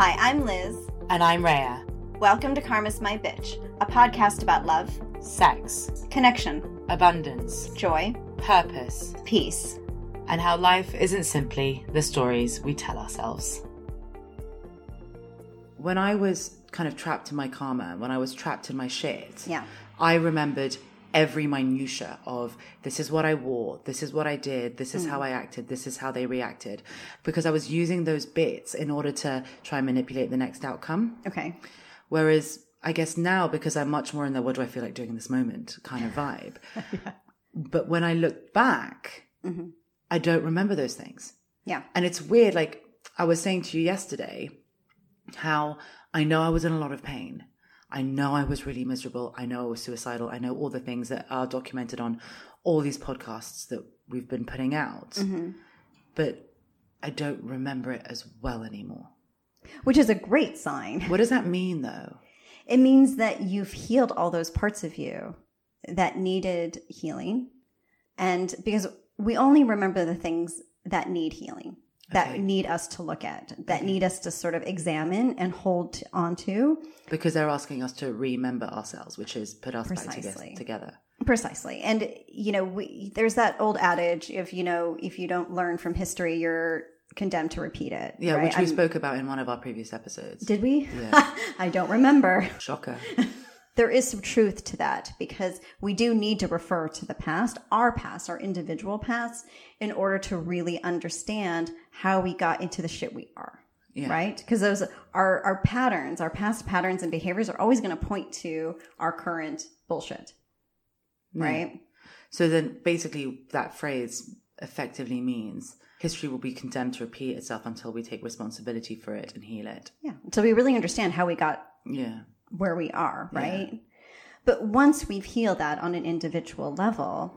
Hi, I'm Liz. And I'm Rhea. Welcome to Karma's My Bitch, a podcast about love, sex, connection, abundance, joy, purpose, peace, and how life isn't simply the stories we tell ourselves. When I was kind of trapped in my karma, when I was trapped in my shit, yeah. I remembered every minutia of this is what I wore, this is what I did, this is mm. how I acted, this is how they reacted, because I was using those bits in order to try and manipulate the next outcome. Okay. Whereas I guess now, because I'm much more in the what do I feel like doing in this moment kind of vibe. yeah. But when I look back, mm-hmm. I don't remember those things. Yeah. And it's weird. Like I was saying to you yesterday, how I know I was in a lot of pain. I know I was really miserable. I know I was suicidal. I know all the things that are documented on all these podcasts that we've been putting out. Mm-hmm. But I don't remember it as well anymore. Which is a great sign. What does that mean though? It means that you've healed all those parts of you that needed healing. And because we only remember the things that need healing that okay. need us to look at, that okay. need us to sort of examine and hold onto. Because they're asking us to remember ourselves, which is put us Precisely. back together. Precisely. And, you know, we, there's that old adage if, you know, if you don't learn from history, you're condemned to repeat it. Yeah, right? which we I'm, spoke about in one of our previous episodes. Did we? Yeah. I don't remember. Shocker. there is some truth to that because we do need to refer to the past, our past, our individual past, in order to really understand how we got into the shit we are. Yeah. Right? Because those are our patterns, our past patterns and behaviors are always going to point to our current bullshit. Right? So then basically that phrase effectively means history will be condemned to repeat itself until we take responsibility for it and heal it. Yeah. So we really understand how we got yeah where we are, right? Yeah. But once we've healed that on an individual level,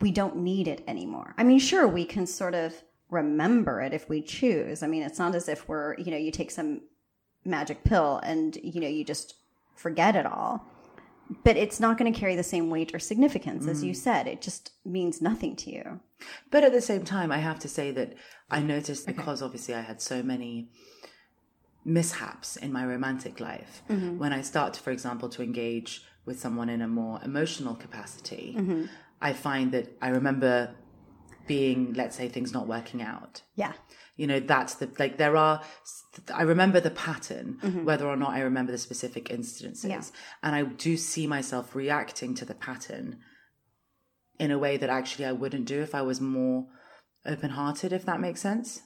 we don't need it anymore. I mean, sure, we can sort of remember it if we choose. I mean, it's not as if we're, you know, you take some magic pill and, you know, you just forget it all. But it's not going to carry the same weight or significance, mm. as you mm. said. It just means nothing to you. But at the same time, I have to say that I noticed because okay. obviously I had so many mishaps in my romantic life. Mm-hmm. When I start, for example, to engage with someone in a more emotional capacity, mm-hmm. I find that I remember being, let's say, things not working out. Yeah. You know, that's the, like, there are, I remember the pattern, mm-hmm. whether or not I remember the specific instances. Yeah. And I do see myself reacting to the pattern in a way that actually I wouldn't do if I was more open hearted, if that makes sense.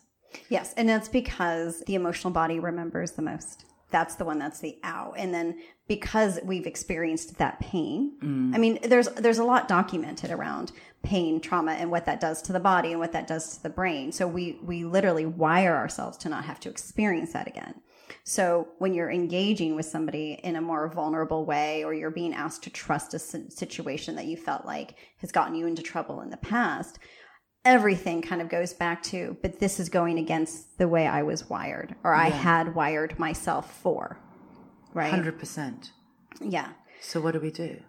Yes, and that's because the emotional body remembers the most. That's the one that's the ow. And then because we've experienced that pain, mm. I mean, there's there's a lot documented around pain, trauma, and what that does to the body and what that does to the brain. So we we literally wire ourselves to not have to experience that again. So when you're engaging with somebody in a more vulnerable way, or you're being asked to trust a situation that you felt like has gotten you into trouble in the past, everything kind of goes back to, but this is going against the way I was wired or I had wired myself for. Right? 100%. Yeah. So what do we do?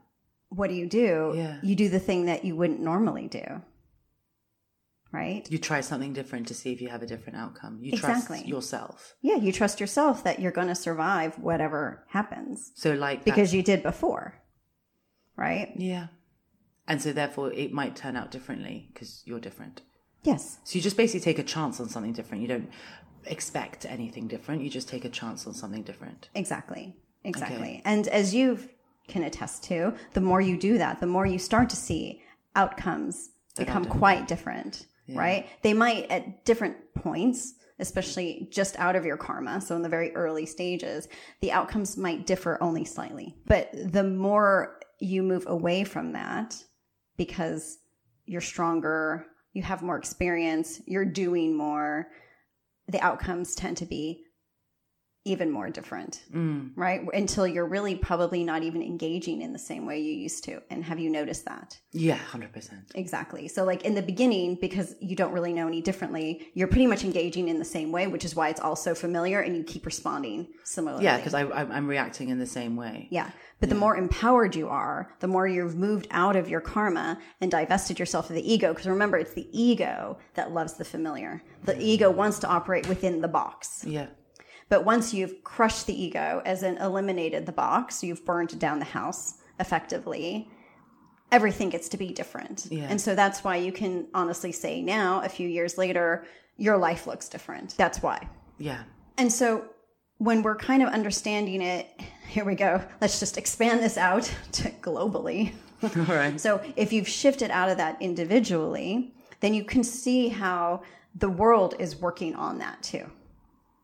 What do you do? Yeah. You do the thing that you wouldn't normally do. Right? You try something different to see if you have a different outcome. You exactly. trust yourself. Yeah, you trust yourself that you're going to survive whatever happens. So like because that. you did before. Right? Yeah. And so therefore it might turn out differently because you're different. Yes. So you just basically take a chance on something different. You don't expect anything different. You just take a chance on something different. Exactly. Exactly. Okay. And as you can attest to, the more you do that, the more you start to see outcomes that become quite different, yeah. right? They might at different points, especially just out of your karma. So in the very early stages, the outcomes might differ only slightly. But the more you move away from that, because you're stronger, you have more experience, you're doing more, the outcomes tend to be even more different, mm. right? Until you're really probably not even engaging in the same way you used to. And have you noticed that? Yeah, 100%. Exactly. So, like in the beginning, because you don't really know any differently, you're pretty much engaging in the same way, which is why it's all so familiar and you keep responding similarly. Yeah, because I'm reacting in the same way. Yeah. But yeah. the more empowered you are, the more you've moved out of your karma and divested yourself of the ego. Because remember, it's the ego that loves the familiar. The ego wants to operate within the box. Yeah. But once you've crushed the ego, as in eliminated the box, you've burned down the house effectively, everything gets to be different. Yeah. And so that's why you can honestly say now, a few years later, your life looks different. That's why. Yeah. And so when we're kind of understanding it, here we go. Let's just expand this out to globally. All right. So if you've shifted out of that individually, then you can see how the world is working on that too,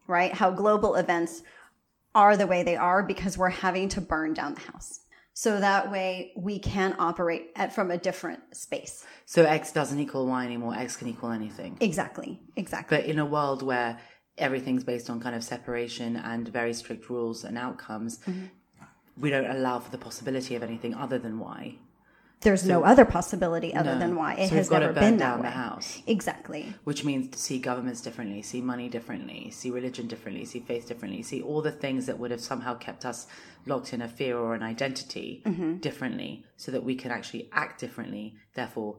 right? How global events are the way they are because we're having to burn down the house. So that way we can operate at, from a different space. So X doesn't equal Y anymore. X can equal anything. Exactly. Exactly. But in a world where everything's based on kind of separation and very strict rules and outcomes, Mm-hmm. we don't allow for the possibility of anything other than Y. There's no other possibility other No. than why it So has never been that the way. house. Exactly. which means to see governments differently, see money differently, see religion differently, see faith differently, see all the things that would have somehow kept us locked in a fear or an identity Mm-hmm. differently, so that we can actually act differently, therefore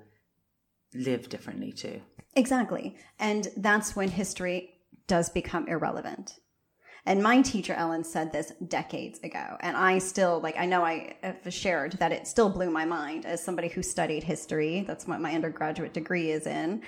live differently too. Exactly. And that's when history does become irrelevant. And my teacher, Ellen, said this decades ago. And I still, like, I know I have shared that it still blew my mind as somebody who studied history. That's what my undergraduate degree is in.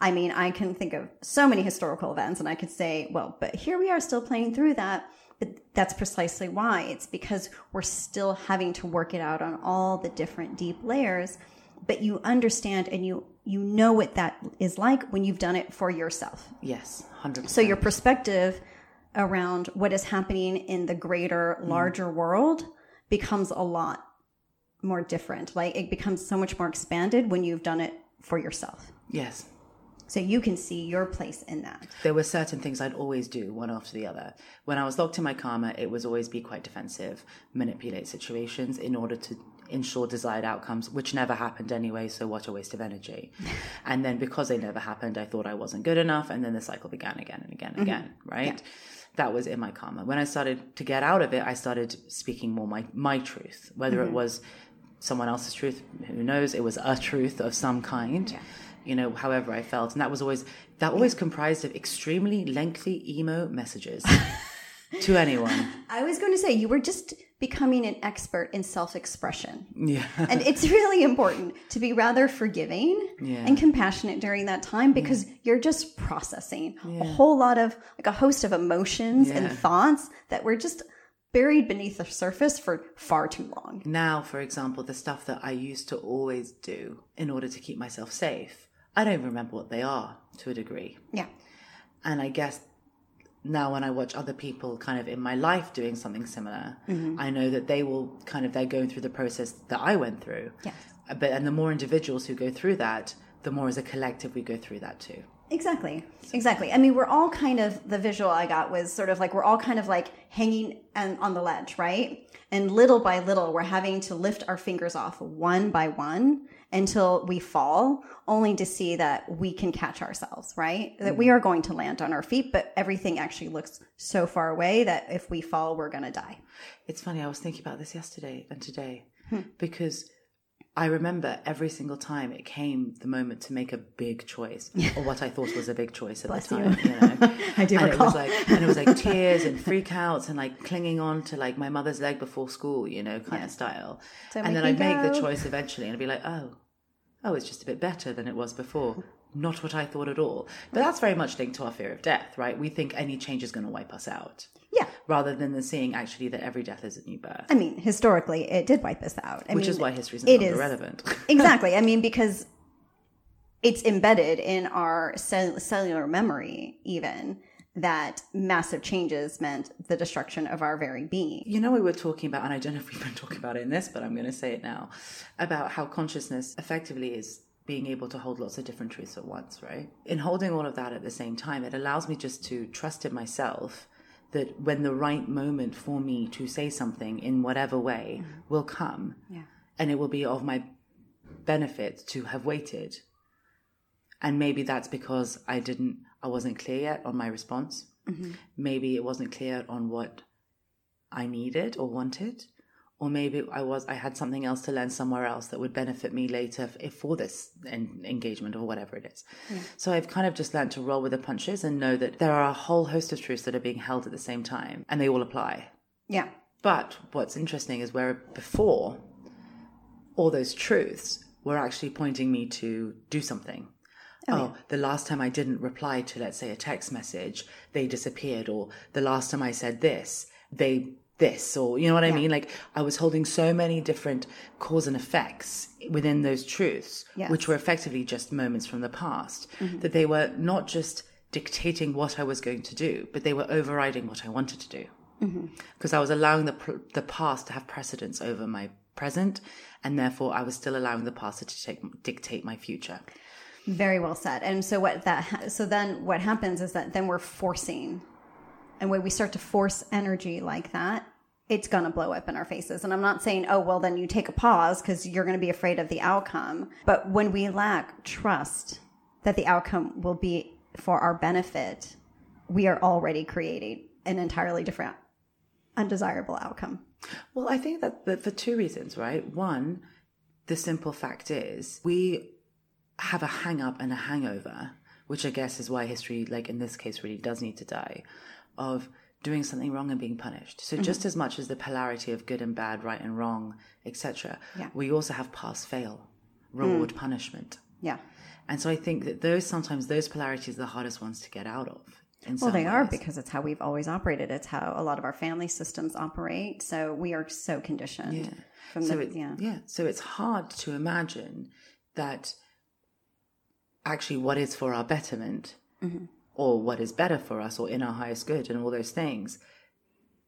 I mean, I can think of so many historical events and I could say, well, but here we are still playing through that. But that's precisely why. It's because we're still having to work it out on all the different deep layers. But you understand and you, you know what that is like when you've done it for yourself. Yes, hundred percent. So your perspective around what is happening in the greater, mm-hmm. larger world becomes a lot more different. Like it becomes so much more expanded when you've done it for yourself. yes, So you can see your place in that. there were certain things I'd always do one after the other. When I was locked in my karma, it was always be quite defensive, manipulate situations in order to ensure desired outcomes, which never happened anyway. So what a waste of energy. and then because they never happened, I thought I wasn't good enough. And then the cycle began again and again and mm-hmm. again, right? That was in my karma. When I started to get out of it, I started speaking more my, my truth, whether it mm-hmm. was someone else's truth, who knows? It was a truth of some kind you know, however I felt. And that was always, that always comprised of extremely lengthy emo messages to anyone. I was going to say you were just becoming an expert in self-expression. Yeah. And it's really important to be rather forgiving Yeah. and compassionate during that time because you're just processing a whole lot of like a host of emotions and thoughts that were just buried beneath the surface for far too long. Now, for example, the stuff that I used to always do in order to keep myself safe, I don't remember what they are to a degree. Yeah. And I guess now when I watch other people kind of in my life doing something similar, mm-hmm. I know that they will kind of, they're going through the process that I went through. Yes. Uh, but, and the more individuals who go through that, the more as a collective we go through that too. Exactly. Exactly. I mean, we're all kind of the visual I got was sort of like we're all kind of like hanging and on the ledge, right? And little by little, we're having to lift our fingers off one by one until we fall, only to see that we can catch ourselves, right? That we mm. are going to land on our feet, but everything actually looks so far away that if we fall, we're going to die. It's funny, I was thinking about this yesterday and today hmm. because I remember every single time it came the moment to make a big choice or what I thought was a big choice at Bless the time. You. know? I do and it recall. was like and it was like tears and freakouts and like clinging on to like my mother's leg before school, you know, kind of style. Don't and then I'd make the choice eventually and I'd be like, oh, oh, it's just a bit better than it was before. Not what I thought at all. But that's very much linked to our fear of death, right? We think any change is going to wipe us out Yeah. rather than the seeing actually that every death is a new birth. I mean, historically, it did wipe us out. I Which mean, is why history is is- exactly. I mean, because it's embedded in our cell- cellular memory, even that massive changes meant the destruction of our very being. you know, we were talking about, and I don't know if we've been talking about it in this, but I'm going to say it now, about how consciousness effectively is being able to hold lots of different truths at once, right? In holding all of that at the same time, it allows me just to trust in myself that when the right moment for me to say something in whatever way mm-hmm. will come, Yeah. and it will be of my benefit to have waited. And maybe that's because I didn't, I wasn't clear yet on my response. Mm-hmm. Maybe it wasn't clear on what I needed or wanted, or maybe I was I had something else to learn somewhere else that would benefit me later if for this en- engagement or whatever it is. Yeah. So I've kind of just learned to roll with the punches and know that there are a whole host of truths that are being held at the same time, and they all apply. Yeah. But what's interesting is where before all those truths were actually pointing me to do something. Oh, oh yeah. the last time I didn't reply to, let's say, a text message, they disappeared. Or the last time I said this, they this or you know what i mean like i was holding so many different cause and effects within those truths yes. which were effectively just moments from the past mm-hmm. that they were not just dictating what i was going to do but they were overriding what i wanted to do because mm-hmm. i was allowing the the past to have precedence over my present and therefore i was still allowing the past to take, dictate my future very well said and so what that so then what happens is that then we're forcing and when we start to force energy like that, it's going to blow up in our faces. And I'm not saying, oh, well, then you take a pause because you're going to be afraid of the outcome. But when we lack trust that the outcome will be for our benefit, we are already creating an entirely different, undesirable outcome. Well, I think that for two reasons, right? One, the simple fact is we have a hang up and a hangover, which I guess is why history, like in this case, really does need to die of doing something wrong and being punished. So mm-hmm. just as much as the polarity of good and bad, right and wrong, etc., yeah. we also have pass fail, reward mm. punishment. Yeah. And so I think that those sometimes those polarities are the hardest ones to get out of. well, they ways. are because it's how we've always operated. It's how a lot of our family systems operate. So we are so conditioned. Yeah. From so the, yeah. yeah. So it's hard to imagine that actually what is for our betterment mm-hmm or what is better for us or in our highest good and all those things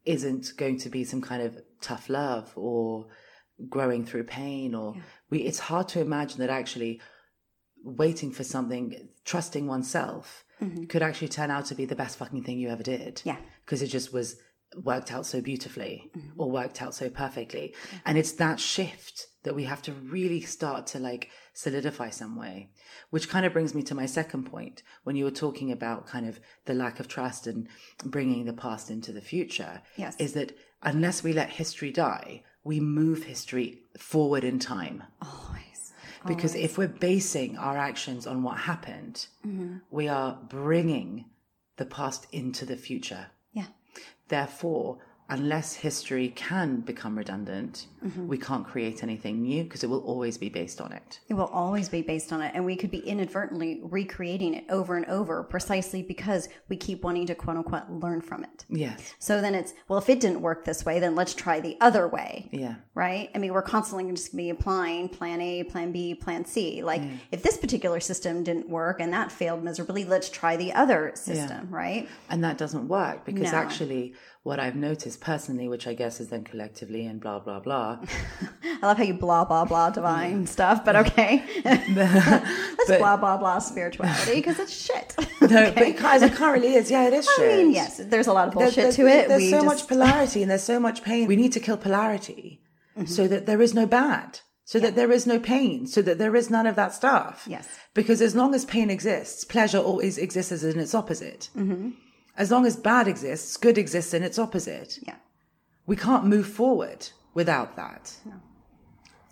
isn't going to be some kind of tough love or growing through pain or yeah. we it's hard to imagine that actually waiting for something trusting oneself mm-hmm. could actually turn out to be the best fucking thing you ever did yeah because it just was worked out so beautifully mm-hmm. or worked out so perfectly yeah. and it's that shift that we have to really start to like solidify some way. Which kind of brings me to my second point when you were talking about kind of the lack of trust and bringing the past into the future. Yes. Is that unless we let history die, we move history forward in time. Always. Because Always. if we're basing our actions on what happened, mm-hmm. we are bringing the past into the future. Yeah. Therefore, unless history can become redundant, mm-hmm. we can't create anything new because it will always be based on it. It will always be based on it. And we could be inadvertently recreating it over and over precisely because we keep wanting to quote unquote learn from it. Yes. So then it's, well, if it didn't work this way, then let's try the other way. Yeah. Right? I mean, we're constantly just going to be applying plan A, plan B, plan C. Like, yeah. if this particular system didn't work and that failed miserably, let's try the other system, yeah. right? And that doesn't work because no. actually, what I've noticed personally, which I guess is then collectively and blah, blah, blah. I love how you blah, blah, blah divine stuff, but okay. Let's but, blah, blah, blah spirituality because it's shit. no, okay. guys, it can't really is. Yeah, it is I mean, yes, there's a lot of bullshit to it. There's we so just... much polarity and there's so much pain. We need to kill polarity mm-hmm. so that there is no bad so yeah. that there is no pain, so that there is none of that stuff. Yes. Because as long as pain exists, pleasure always exists as in its opposite. Mm-hmm. As long as bad exists, good exists in its opposite. Yeah. We can't move forward without that. No.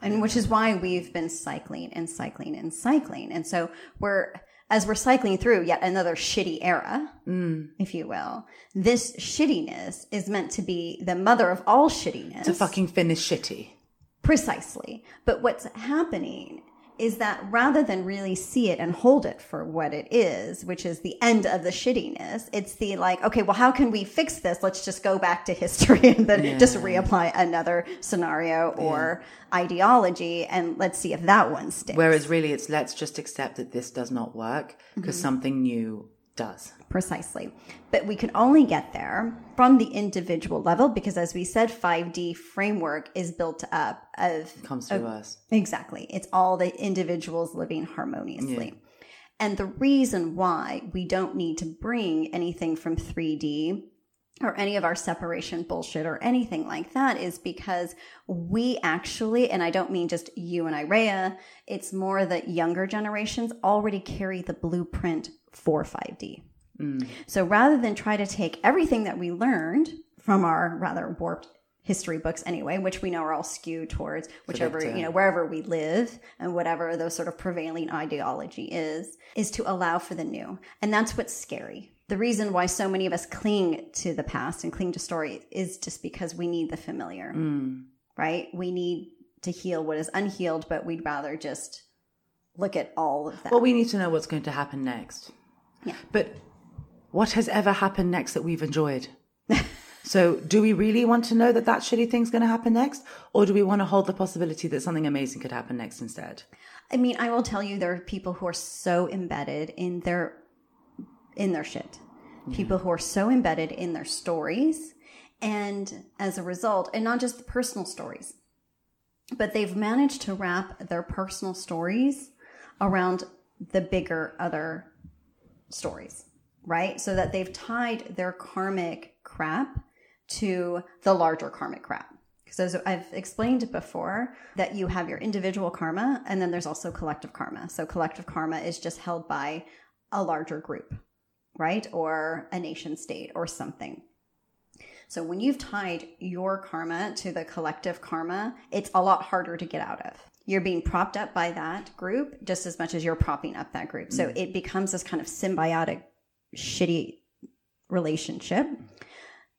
And which is why we've been cycling and cycling and cycling. And so we're, as we're cycling through yet another shitty era, mm. if you will, this shittiness is meant to be the mother of all shittiness. To fucking finish shitty. Precisely. But what's happening is that rather than really see it and hold it for what it is, which is the end of the shittiness, it's the like, okay, well, how can we fix this? Let's just go back to history and then yeah. just reapply another scenario or yeah. ideology and let's see if that one sticks. Whereas really it's let's just accept that this does not work because mm-hmm. something new does. Precisely. But we can only get there from the individual level because as we said, 5D framework is built up of comes of, us. Exactly. It's all the individuals living harmoniously. Yeah. And the reason why we don't need to bring anything from 3D or any of our separation bullshit or anything like that is because we actually, and I don't mean just you and Irea, it's more that younger generations already carry the blueprint for 5D. Mm. So rather than try to take everything that we learned from our rather warped history books anyway, which we know are all skewed towards whichever, you know, wherever we live and whatever the sort of prevailing ideology is, is to allow for the new. And that's what's scary. The reason why so many of us cling to the past and cling to story is just because we need the familiar, mm. right? We need to heal what is unhealed, but we'd rather just look at all of that. Well, we need to know what's going to happen next. Yeah. But what has ever happened next that we've enjoyed? so, do we really want to know that that shitty thing's going to happen next? Or do we want to hold the possibility that something amazing could happen next instead? I mean, I will tell you there are people who are so embedded in their in their shit. People who are so embedded in their stories and as a result, and not just the personal stories, but they've managed to wrap their personal stories around the bigger other stories, right? So that they've tied their karmic crap to the larger karmic crap. Because as I've explained before, that you have your individual karma and then there's also collective karma. So collective karma is just held by a larger group, right? Or a nation state or something. So when you've tied your karma to the collective karma, it's a lot harder to get out of. You're being propped up by that group just as much as you're propping up that group. So mm. it becomes this kind of symbiotic, shitty relationship.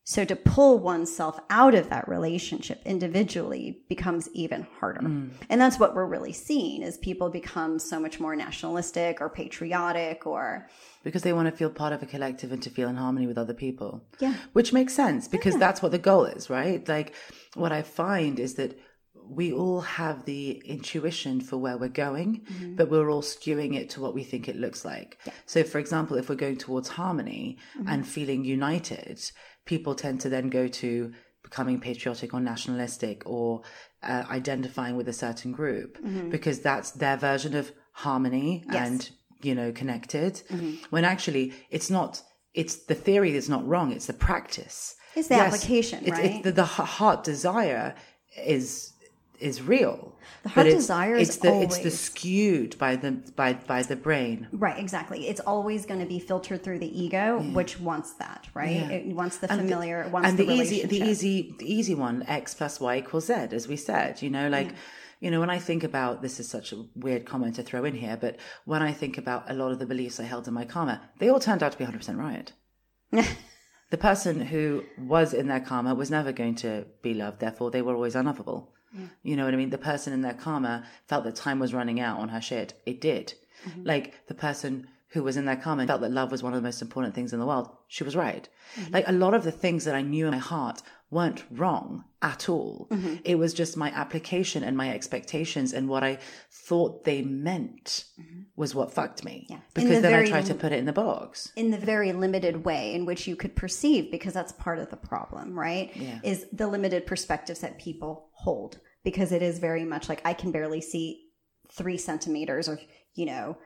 So to pull oneself out of that relationship individually becomes even harder. Mm. And that's what we're really seeing is people become so much more nationalistic or patriotic or because they want to feel part of a collective and to feel in harmony with other people. Yeah. Which makes sense because yeah. that's what the goal is, right? Like what I find is that we all have the intuition for where we're going, mm-hmm. but we're all skewing it to what we think it looks like. Yeah. So, for example, if we're going towards harmony mm-hmm. and feeling united, people tend to then go to becoming patriotic or nationalistic or uh, identifying with a certain group mm-hmm. because that's their version of harmony yes. and you know, connected. Mm-hmm. When actually it's not, it's the theory that's not wrong. It's the practice. It's the yes, application, it's, right? It's the, the heart desire is, is real. The heart desire it's, the, always... it's the skewed by the by by the brain. Right, exactly. It's always going to be filtered through the ego, yeah. which wants that, right? Yeah. It wants the familiar, and the, it wants and the, the easy the easy the easy one, X plus Y equals Z, as we said. You know, like yeah you know, when I think about this is such a weird comment to throw in here, but when I think about a lot of the beliefs I held in my karma, they all turned out to be 100% right. the person who was in their karma was never going to be loved, therefore they were always unlovable. Yeah. You know what I mean? The person in their karma felt that time was running out on her shit. It did. Mm-hmm. Like the person who was in their karma felt that love was one of the most important things in the world. She was right. Mm-hmm. Like a lot of the things that I knew in my heart weren't wrong at all. Mm-hmm. It was just my application and my expectations and what I thought they meant mm-hmm. was what fucked me. Yeah. Because the then I tried to put it in the box. In the very limited way in which you could perceive, because that's part of the problem, right? Yeah. Is the limited perspectives that people hold. Because it is very much like I can barely see three centimeters or, you know,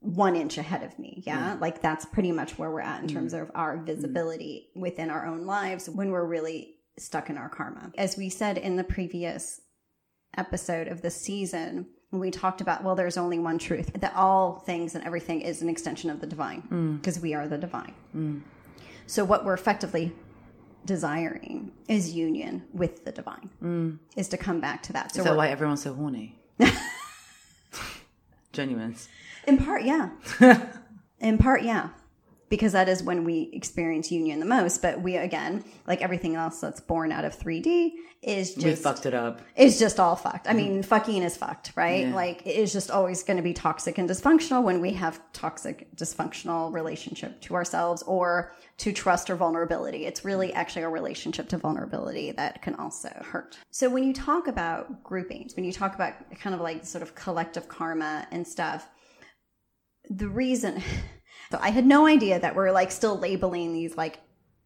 one inch ahead of me. Yeah? Like that's pretty much where we're at in terms of our visibility mm-hmm. within our own lives when we're really stuck in our karma. As we said in the previous episode of the season, we talked about, well, there's only one truth, that all things and everything is an extension of the divine because mm. we are the divine. Mm. So, what we're effectively desiring is union with the divine, mm. is to come back to that. So, is that why everyone's so horny? Genuine. In part, yeah. in part, yeah because that is when we experience union the most. But we, again, like everything else that's born out of 3D, is just. We fucked it up. Is just all fucked. I mm-hmm. mean, fucking is fucked, right? Yeah. Like, it is just always going to be toxic and dysfunctional when we have toxic, dysfunctional relationship to ourselves or to trust or vulnerability. It's really mm. actually a relationship to vulnerability that can also hurt. Mm. So when you talk about groupings, when you talk about kind of like sort of collective karma and stuff, the reason So I had no idea that we're like still labeling these like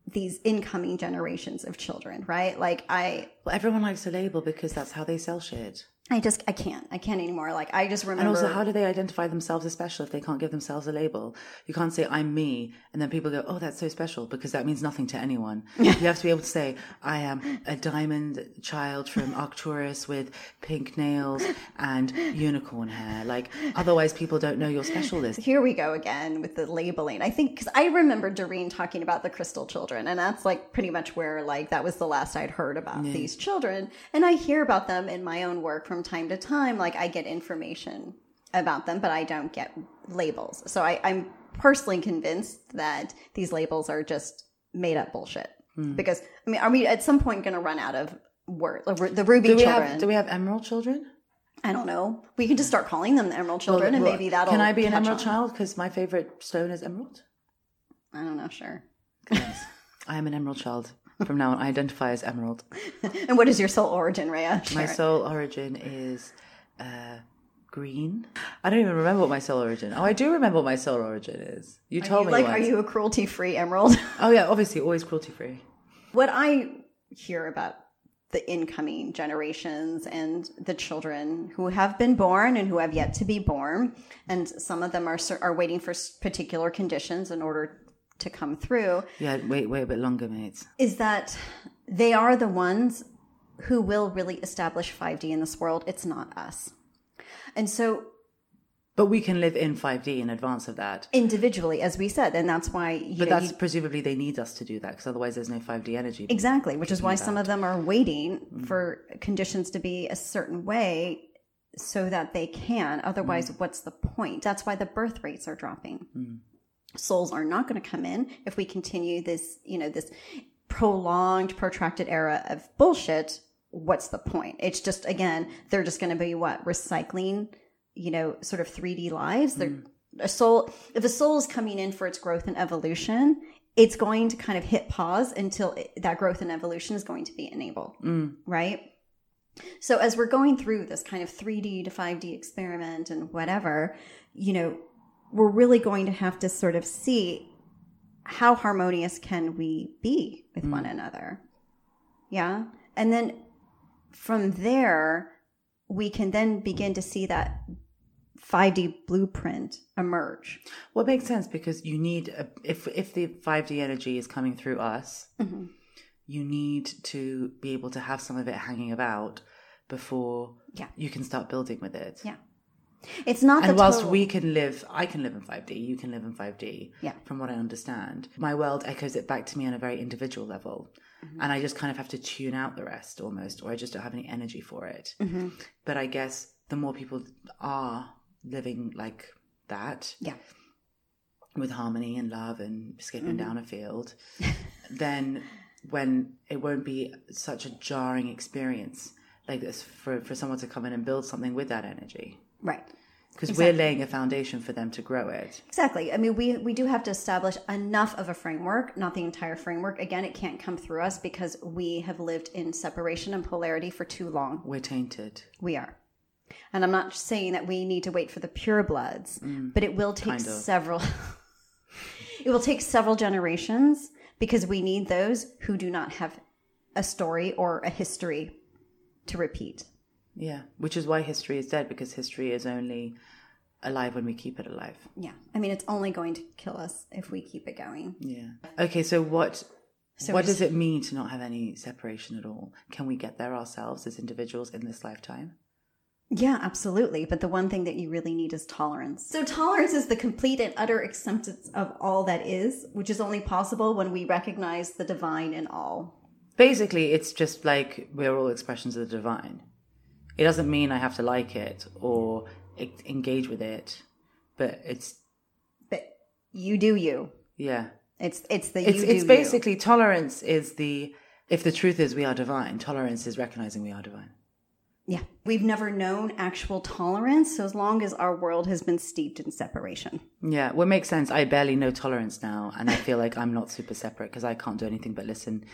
these incoming generations of children, right? Like I Well everyone likes to label because that's how they sell shit. I just I can't I can't anymore. Like I just remember. And also, how do they identify themselves as special if they can't give themselves a label? You can't say I'm me, and then people go, "Oh, that's so special," because that means nothing to anyone. you have to be able to say, "I am a diamond child from Arcturus with pink nails and unicorn hair." Like otherwise, people don't know your special list. Here we go again with the labeling. I think because I remember Doreen talking about the crystal children, and that's like pretty much where like that was the last I'd heard about yeah. these children, and I hear about them in my own work from time to time, like I get information about them, but I don't get labels. So I, I'm personally convinced that these labels are just made up bullshit. Hmm. Because I mean, are we at some point going to run out of word? The ruby do children. Have, do we have emerald children? I don't know. We can just start calling them the emerald children, well, and maybe that'll. Can I be an emerald on. child? Because my favorite stone is emerald. I don't know. Sure. I am an emerald child. From now on, I identify as Emerald. and what is your soul origin, Rhea? My soul origin is uh, green. I don't even remember what my soul origin. Oh, I do remember what my soul origin is. You told you, me. Like, once. are you a cruelty free Emerald? oh yeah, obviously, always cruelty free. What I hear about the incoming generations and the children who have been born and who have yet to be born, and some of them are are waiting for particular conditions in order to come through. Yeah, wait, wait a bit longer, mates. Is that they are the ones who will really establish 5D in this world. It's not us. And so. But we can live in 5D in advance of that. Individually, as we said. And that's why. but know, that's you, presumably they need us to do that because otherwise there's no 5D energy. Exactly, which is why some of them are waiting mm. for conditions to be a certain way so that they can. Otherwise, mm. what's the point? That's why the birth rates are dropping. Mm souls are not going to come in if we continue this, you know, this prolonged, protracted era of bullshit. What's the point? It's just, again, they're just going to be what? Recycling, you know, sort of 3D lives. They're, mm. a soul, if a soul is coming in for its growth and evolution, it's going to kind of hit pause until it, that growth and evolution is going to be enabled. Mm. Right. So as we're going through this kind of 3D to 5D experiment and whatever, you know, we're really going to have to sort of see how harmonious can we be with mm. one another. Yeah. And then from there, we can then begin to see that 5D blueprint emerge. Well, it makes sense because you need, a, if, if the 5D energy is coming through us, mm-hmm. you need to be able to have some of it hanging about before yeah. you can start building with it. Yeah. It's not. And whilst total... we can live, I can live in 5D. You can live in 5D. Yeah. From what I understand, my world echoes it back to me on a very individual level, mm-hmm. and I just kind of have to tune out the rest almost, or I just don't have any energy for it. Mm-hmm. But I guess the more people are living like that, yeah, with harmony and love and skipping mm-hmm. down a field, then when it won't be such a jarring experience like this for for someone to come in and build something with that energy. Right. Because exactly. we're laying a foundation for them to grow it. Exactly. I mean, we we do have to establish enough of a framework, not the entire framework. Again, it can't come through us because we have lived in separation and polarity for too long. We're tainted. We are. And I'm not saying that we need to wait for the pure bloods, mm, but it will take kind of. several it will take several generations because we need those who do not have a story or a history to repeat. Yeah, which is why history is dead because history is only alive when we keep it alive. Yeah. I mean, it's only going to kill us if we keep it going. Yeah. Okay, so what so what does it mean to not have any separation at all? Can we get there ourselves as individuals in this lifetime? Yeah, absolutely. But the one thing that you really need is tolerance. So, tolerance is the complete and utter acceptance of all that is, which is only possible when we recognize the divine in all. Basically, it's just like we're all expressions of the divine. It doesn't mean I have to like it or engage with it, but it's. But you do you. Yeah. It's it's the it's it's basically you. tolerance is the if the truth is we are divine. Tolerance is recognizing we are divine. Yeah. We've never known actual tolerance so as long as our world has been steeped in separation. Yeah, well, makes sense. I barely know tolerance now, and I feel like I'm not super separate because I can't do anything but listen.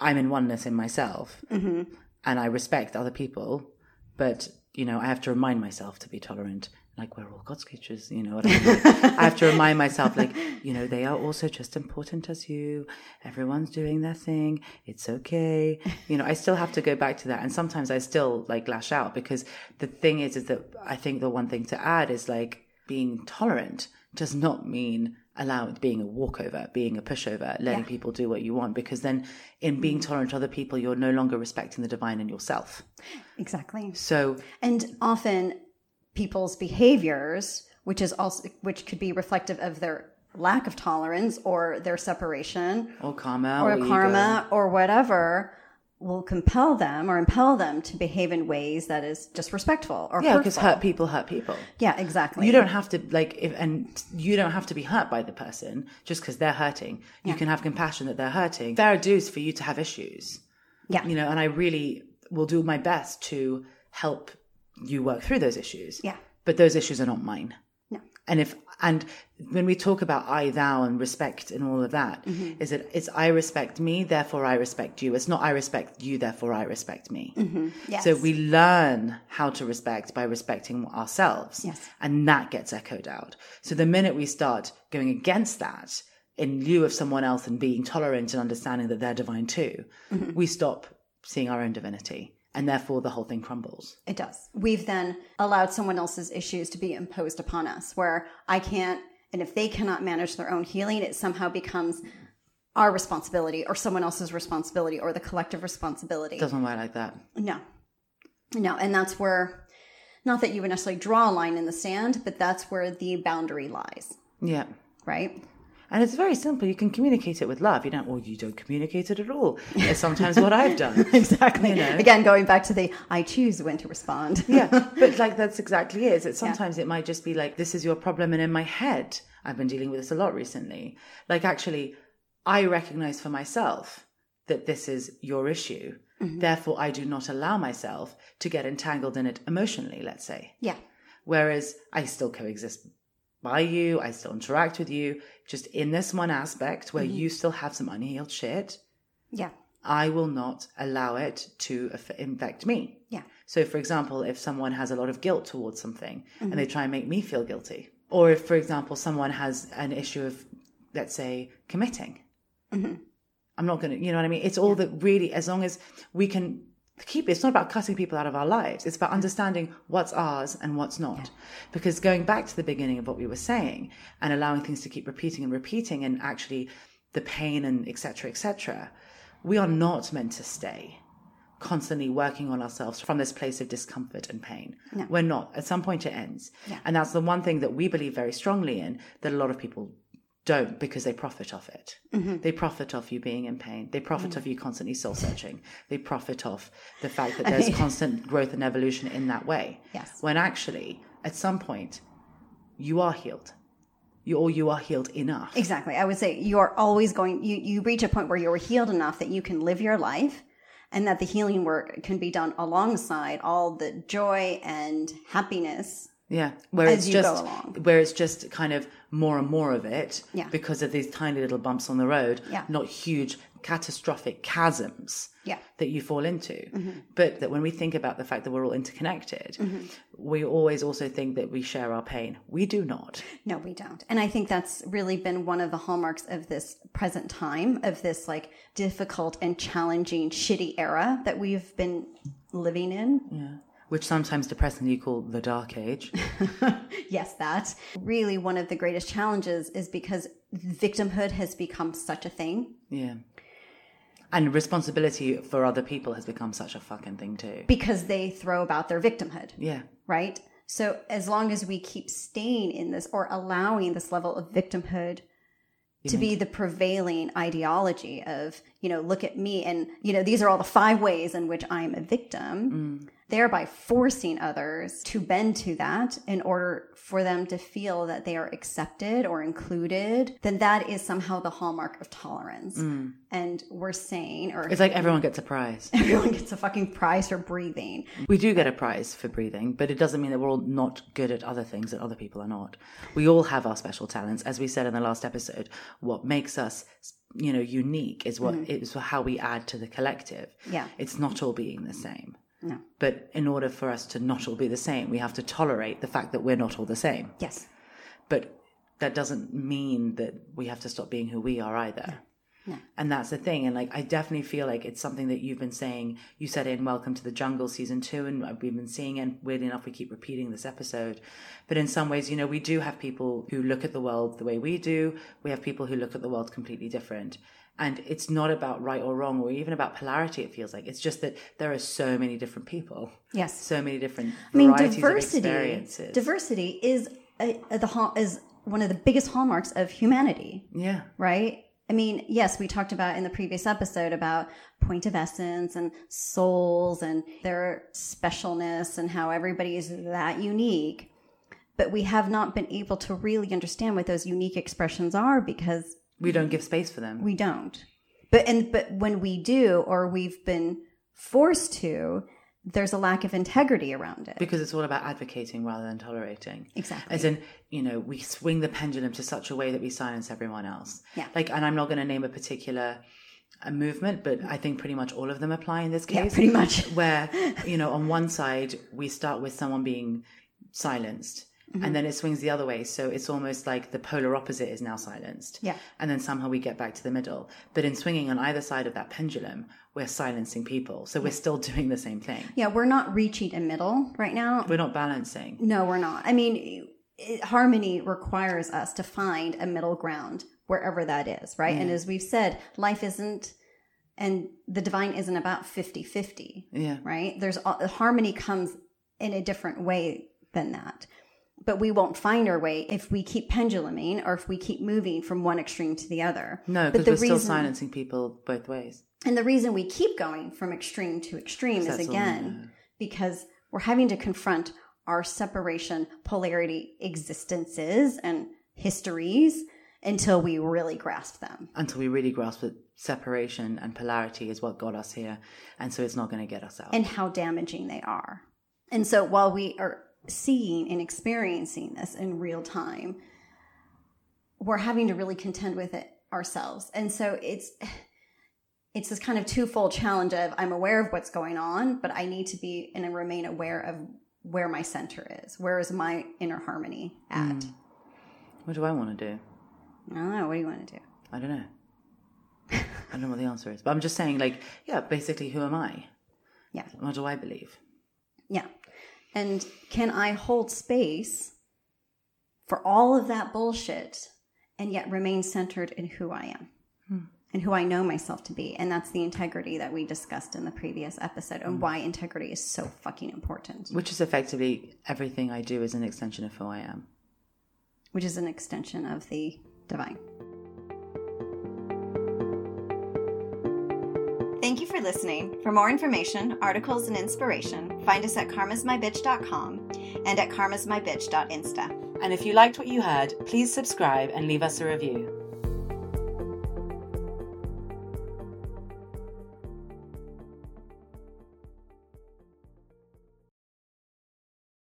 I'm in oneness in myself, mm-hmm. and I respect other people, but, you know, I have to remind myself to be tolerant like we're all God's creatures, you know I mean? I have to remind myself, like, you know, they are also just important as you. Everyone's doing their thing. It's okay. You know, I still have to go back to that. And sometimes I still like lash out because the thing is, is that I think the one thing to add is like being tolerant does not mean allowing being a walkover, being a pushover, letting yeah. people do what you want. Because then in being tolerant to other people, you're no longer respecting the divine in yourself. Exactly. So, and often people's behaviors, which is also which could be reflective of their lack of tolerance or their separation or karma or, or karma ego. or whatever will compel them or impel them to behave in ways that is disrespectful or yeah because hurt people hurt people yeah exactly you don't have to like if and you don't have to be hurt by the person just because they're hurting you yeah. can have compassion that they're hurting there are dues for you to have issues yeah you know and i really will do my best to help you work through those issues. Yeah. But those issues are not mine. And if and when we talk about I, thou, and respect and all of that, is that, mm-hmm. is it it's I respect me, therefore I respect you. It's not I respect you, therefore I respect me. Mm-hmm. Yes. So we learn how to respect by respecting ourselves. Yes. And that gets echoed out. So the minute we start going against that, in lieu of someone else and being tolerant and understanding that they're divine too, mm-hmm. we stop seeing our own divinity and therefore the whole thing crumbles. It does. We've then allowed someone else's issues to be imposed upon us, where I can't, and if they cannot manage their own healing, it somehow becomes our responsibility or someone else's responsibility or the collective responsibility. Doesn't work like that. No. No. And that's where, not that you would necessarily draw a line in the sand, but that's where the boundary lies. Yeah. Right? And it's very simple. You can communicate it with love. You don't, or you don't communicate it at all. It's sometimes what I've done. exactly. You know? Again, going back to the I choose when to respond. yeah. But like that's exactly it. That sometimes yeah. it might just be like, this is your problem. And in my head, I've been dealing with this a lot recently. Like actually, I recognize for myself that this is your issue. Mm-hmm. Therefore, I do not allow myself to get entangled in it emotionally, let's say. Yeah. Whereas I still coexist by you, I still interact with you, just in this one aspect where mm-hmm. you still have some unhealed shit. Yeah. I will not allow it to infect me. Yeah. So, for example, if someone has a lot of guilt towards something mm-hmm. and they try and make me feel guilty, or if, for example, someone has an issue of, let's say, committing, mm-hmm. I'm not going to, you know what I mean? It's all yeah. that really, as long as we can keep it's not about cutting people out of our lives it's about understanding what's ours and what's not yeah. because going back to the beginning of what we were saying and allowing things to keep repeating and repeating and actually the pain and etc etc we are not meant to stay constantly working on ourselves from this place of discomfort and pain no. we're not at some point it ends yeah. and that's the one thing that we believe very strongly in that a lot of people don't because they profit off it. Mm-hmm. They profit off you being in pain. They profit mm-hmm. off you constantly soul searching. They profit off the fact that there's constant growth and evolution in that way. Yes. When actually, at some point, you are healed. You or you are healed enough. Exactly. I would say you are always going. You you reach a point where you're healed enough that you can live your life, and that the healing work can be done alongside all the joy and happiness yeah, where it's just where it's just kind of more and more of it yeah. because of these tiny little bumps on the road, yeah. not huge catastrophic chasms yeah. that you fall into. Mm-hmm. But that when we think about the fact that we're all interconnected, mm-hmm. we always also think that we share our pain. We do not. No, we don't. And I think that's really been one of the hallmarks of this present time, of this like difficult and challenging, shitty era that we've been living in. Yeah which sometimes depressingly call the dark age. yes, that. Really, one of the greatest challenges is because victimhood has become such a thing. Yeah. And responsibility for other people has become such a fucking thing too. Because they throw about their victimhood. Yeah. Right? So as long as we keep staying in this or allowing this level of victimhood you to be the prevailing ideology of, you know, look at me and, you know, these are all the five ways in which I'm a victim. Mm thereby forcing others to bend to that in order for them to feel that they are accepted or included, then that is somehow the hallmark of tolerance. Mm. And we're saying, or it's like everyone gets a prize. Everyone gets a fucking prize for breathing. We do get a prize for breathing, but it doesn't mean that we're all not good at other things that other people are not. We all have our special talents. As we said in the last episode, what makes us you know unique is what mm. is how we add to the collective yeah it's not all being the same No. But in order for us to not all be the same, we have to tolerate the fact that we're not all the same. Yes. But that doesn't mean that we have to stop being who we are either. No. And that's the thing. And like, I definitely feel like it's something that you've been saying. You said in Welcome to the Jungle season two, and we've been seeing it. And weirdly enough, we keep repeating this episode. But in some ways, you know, we do have people who look at the world the way we do. We have people who look at the world completely different. And it's not about right or wrong or even about polarity, it feels like. It's just that there are so many different people. Yes. So many different I mean, diversity. Diversity is a, a, the is one of the biggest hallmarks of humanity. yeah. right? I mean, yes, we talked about in the previous episode about point of essence and souls and their specialness and how everybody is that unique. But we have not been able to really understand what those unique expressions are because We don't give space for them. we don't. But and but when we do or we've been forced to, there's a lack of integrity around it. because it's all about advocating rather than tolerating. Exactly. As in, you know, we swing the pendulum to such a way that we silence everyone else. Yeah. Like, and I'm not going to name a particular a movement, but I think pretty much all of them apply in this case. Yeah, pretty much. Where, you know, on one side, we start with someone being silenced. Mm-hmm. And then it swings the other way. So it's almost like the polar opposite is now silenced. Yeah. And then somehow we get back to the middle. But in swinging on either side of that pendulum, we're silencing people. So we're still doing the same thing. Yeah, we're not reaching a middle right now. We're not balancing. No, we're not. I mean, it, harmony requires us to find a middle ground wherever that is, right? And as we've said, life isn't, and the divine isn't about 50 50, Yeah. right? There's harmony comes in a different way than that. But we won't find our way if we keep penduluming or if we keep moving from one extreme to the other. No, because we're still silencing people both ways. And the reason we keep going from extreme to extreme is again because we're having to confront our separation, polarity existences and histories until we really grasp them. Until we really grasp that separation and polarity is what got us here. And so it's not going to get us out. and how damaging they are. And so while we are seeing and experiencing this in real time, we're having to really contend with it ourselves. And so it's it's this kind of twofold challenge of I'm aware of what's going on, but I need to be and remain aware of where my center is. Where is my inner harmony at? Hmm. what do I want to do? I don't know. What do you want to do? I don't know. I don't know what the answer is. But I'm just saying, like, yeah, basically, who am I? Yeah. What do I believe? Yeah. And can I hold space for all of that bullshit and yet remain centered in who I am and who I know myself to be? And that's the integrity that we discussed in the previous episode and mm. why integrity is so fucking important, Which is effectively everything I do is an extension of who I am. which is an extension of the divine. Thank you for listening. For more information, articles, and inspiration, find us at karmasmybitch.com and at karmasmybitch.insta. And if you liked what you heard, please subscribe and leave us a review.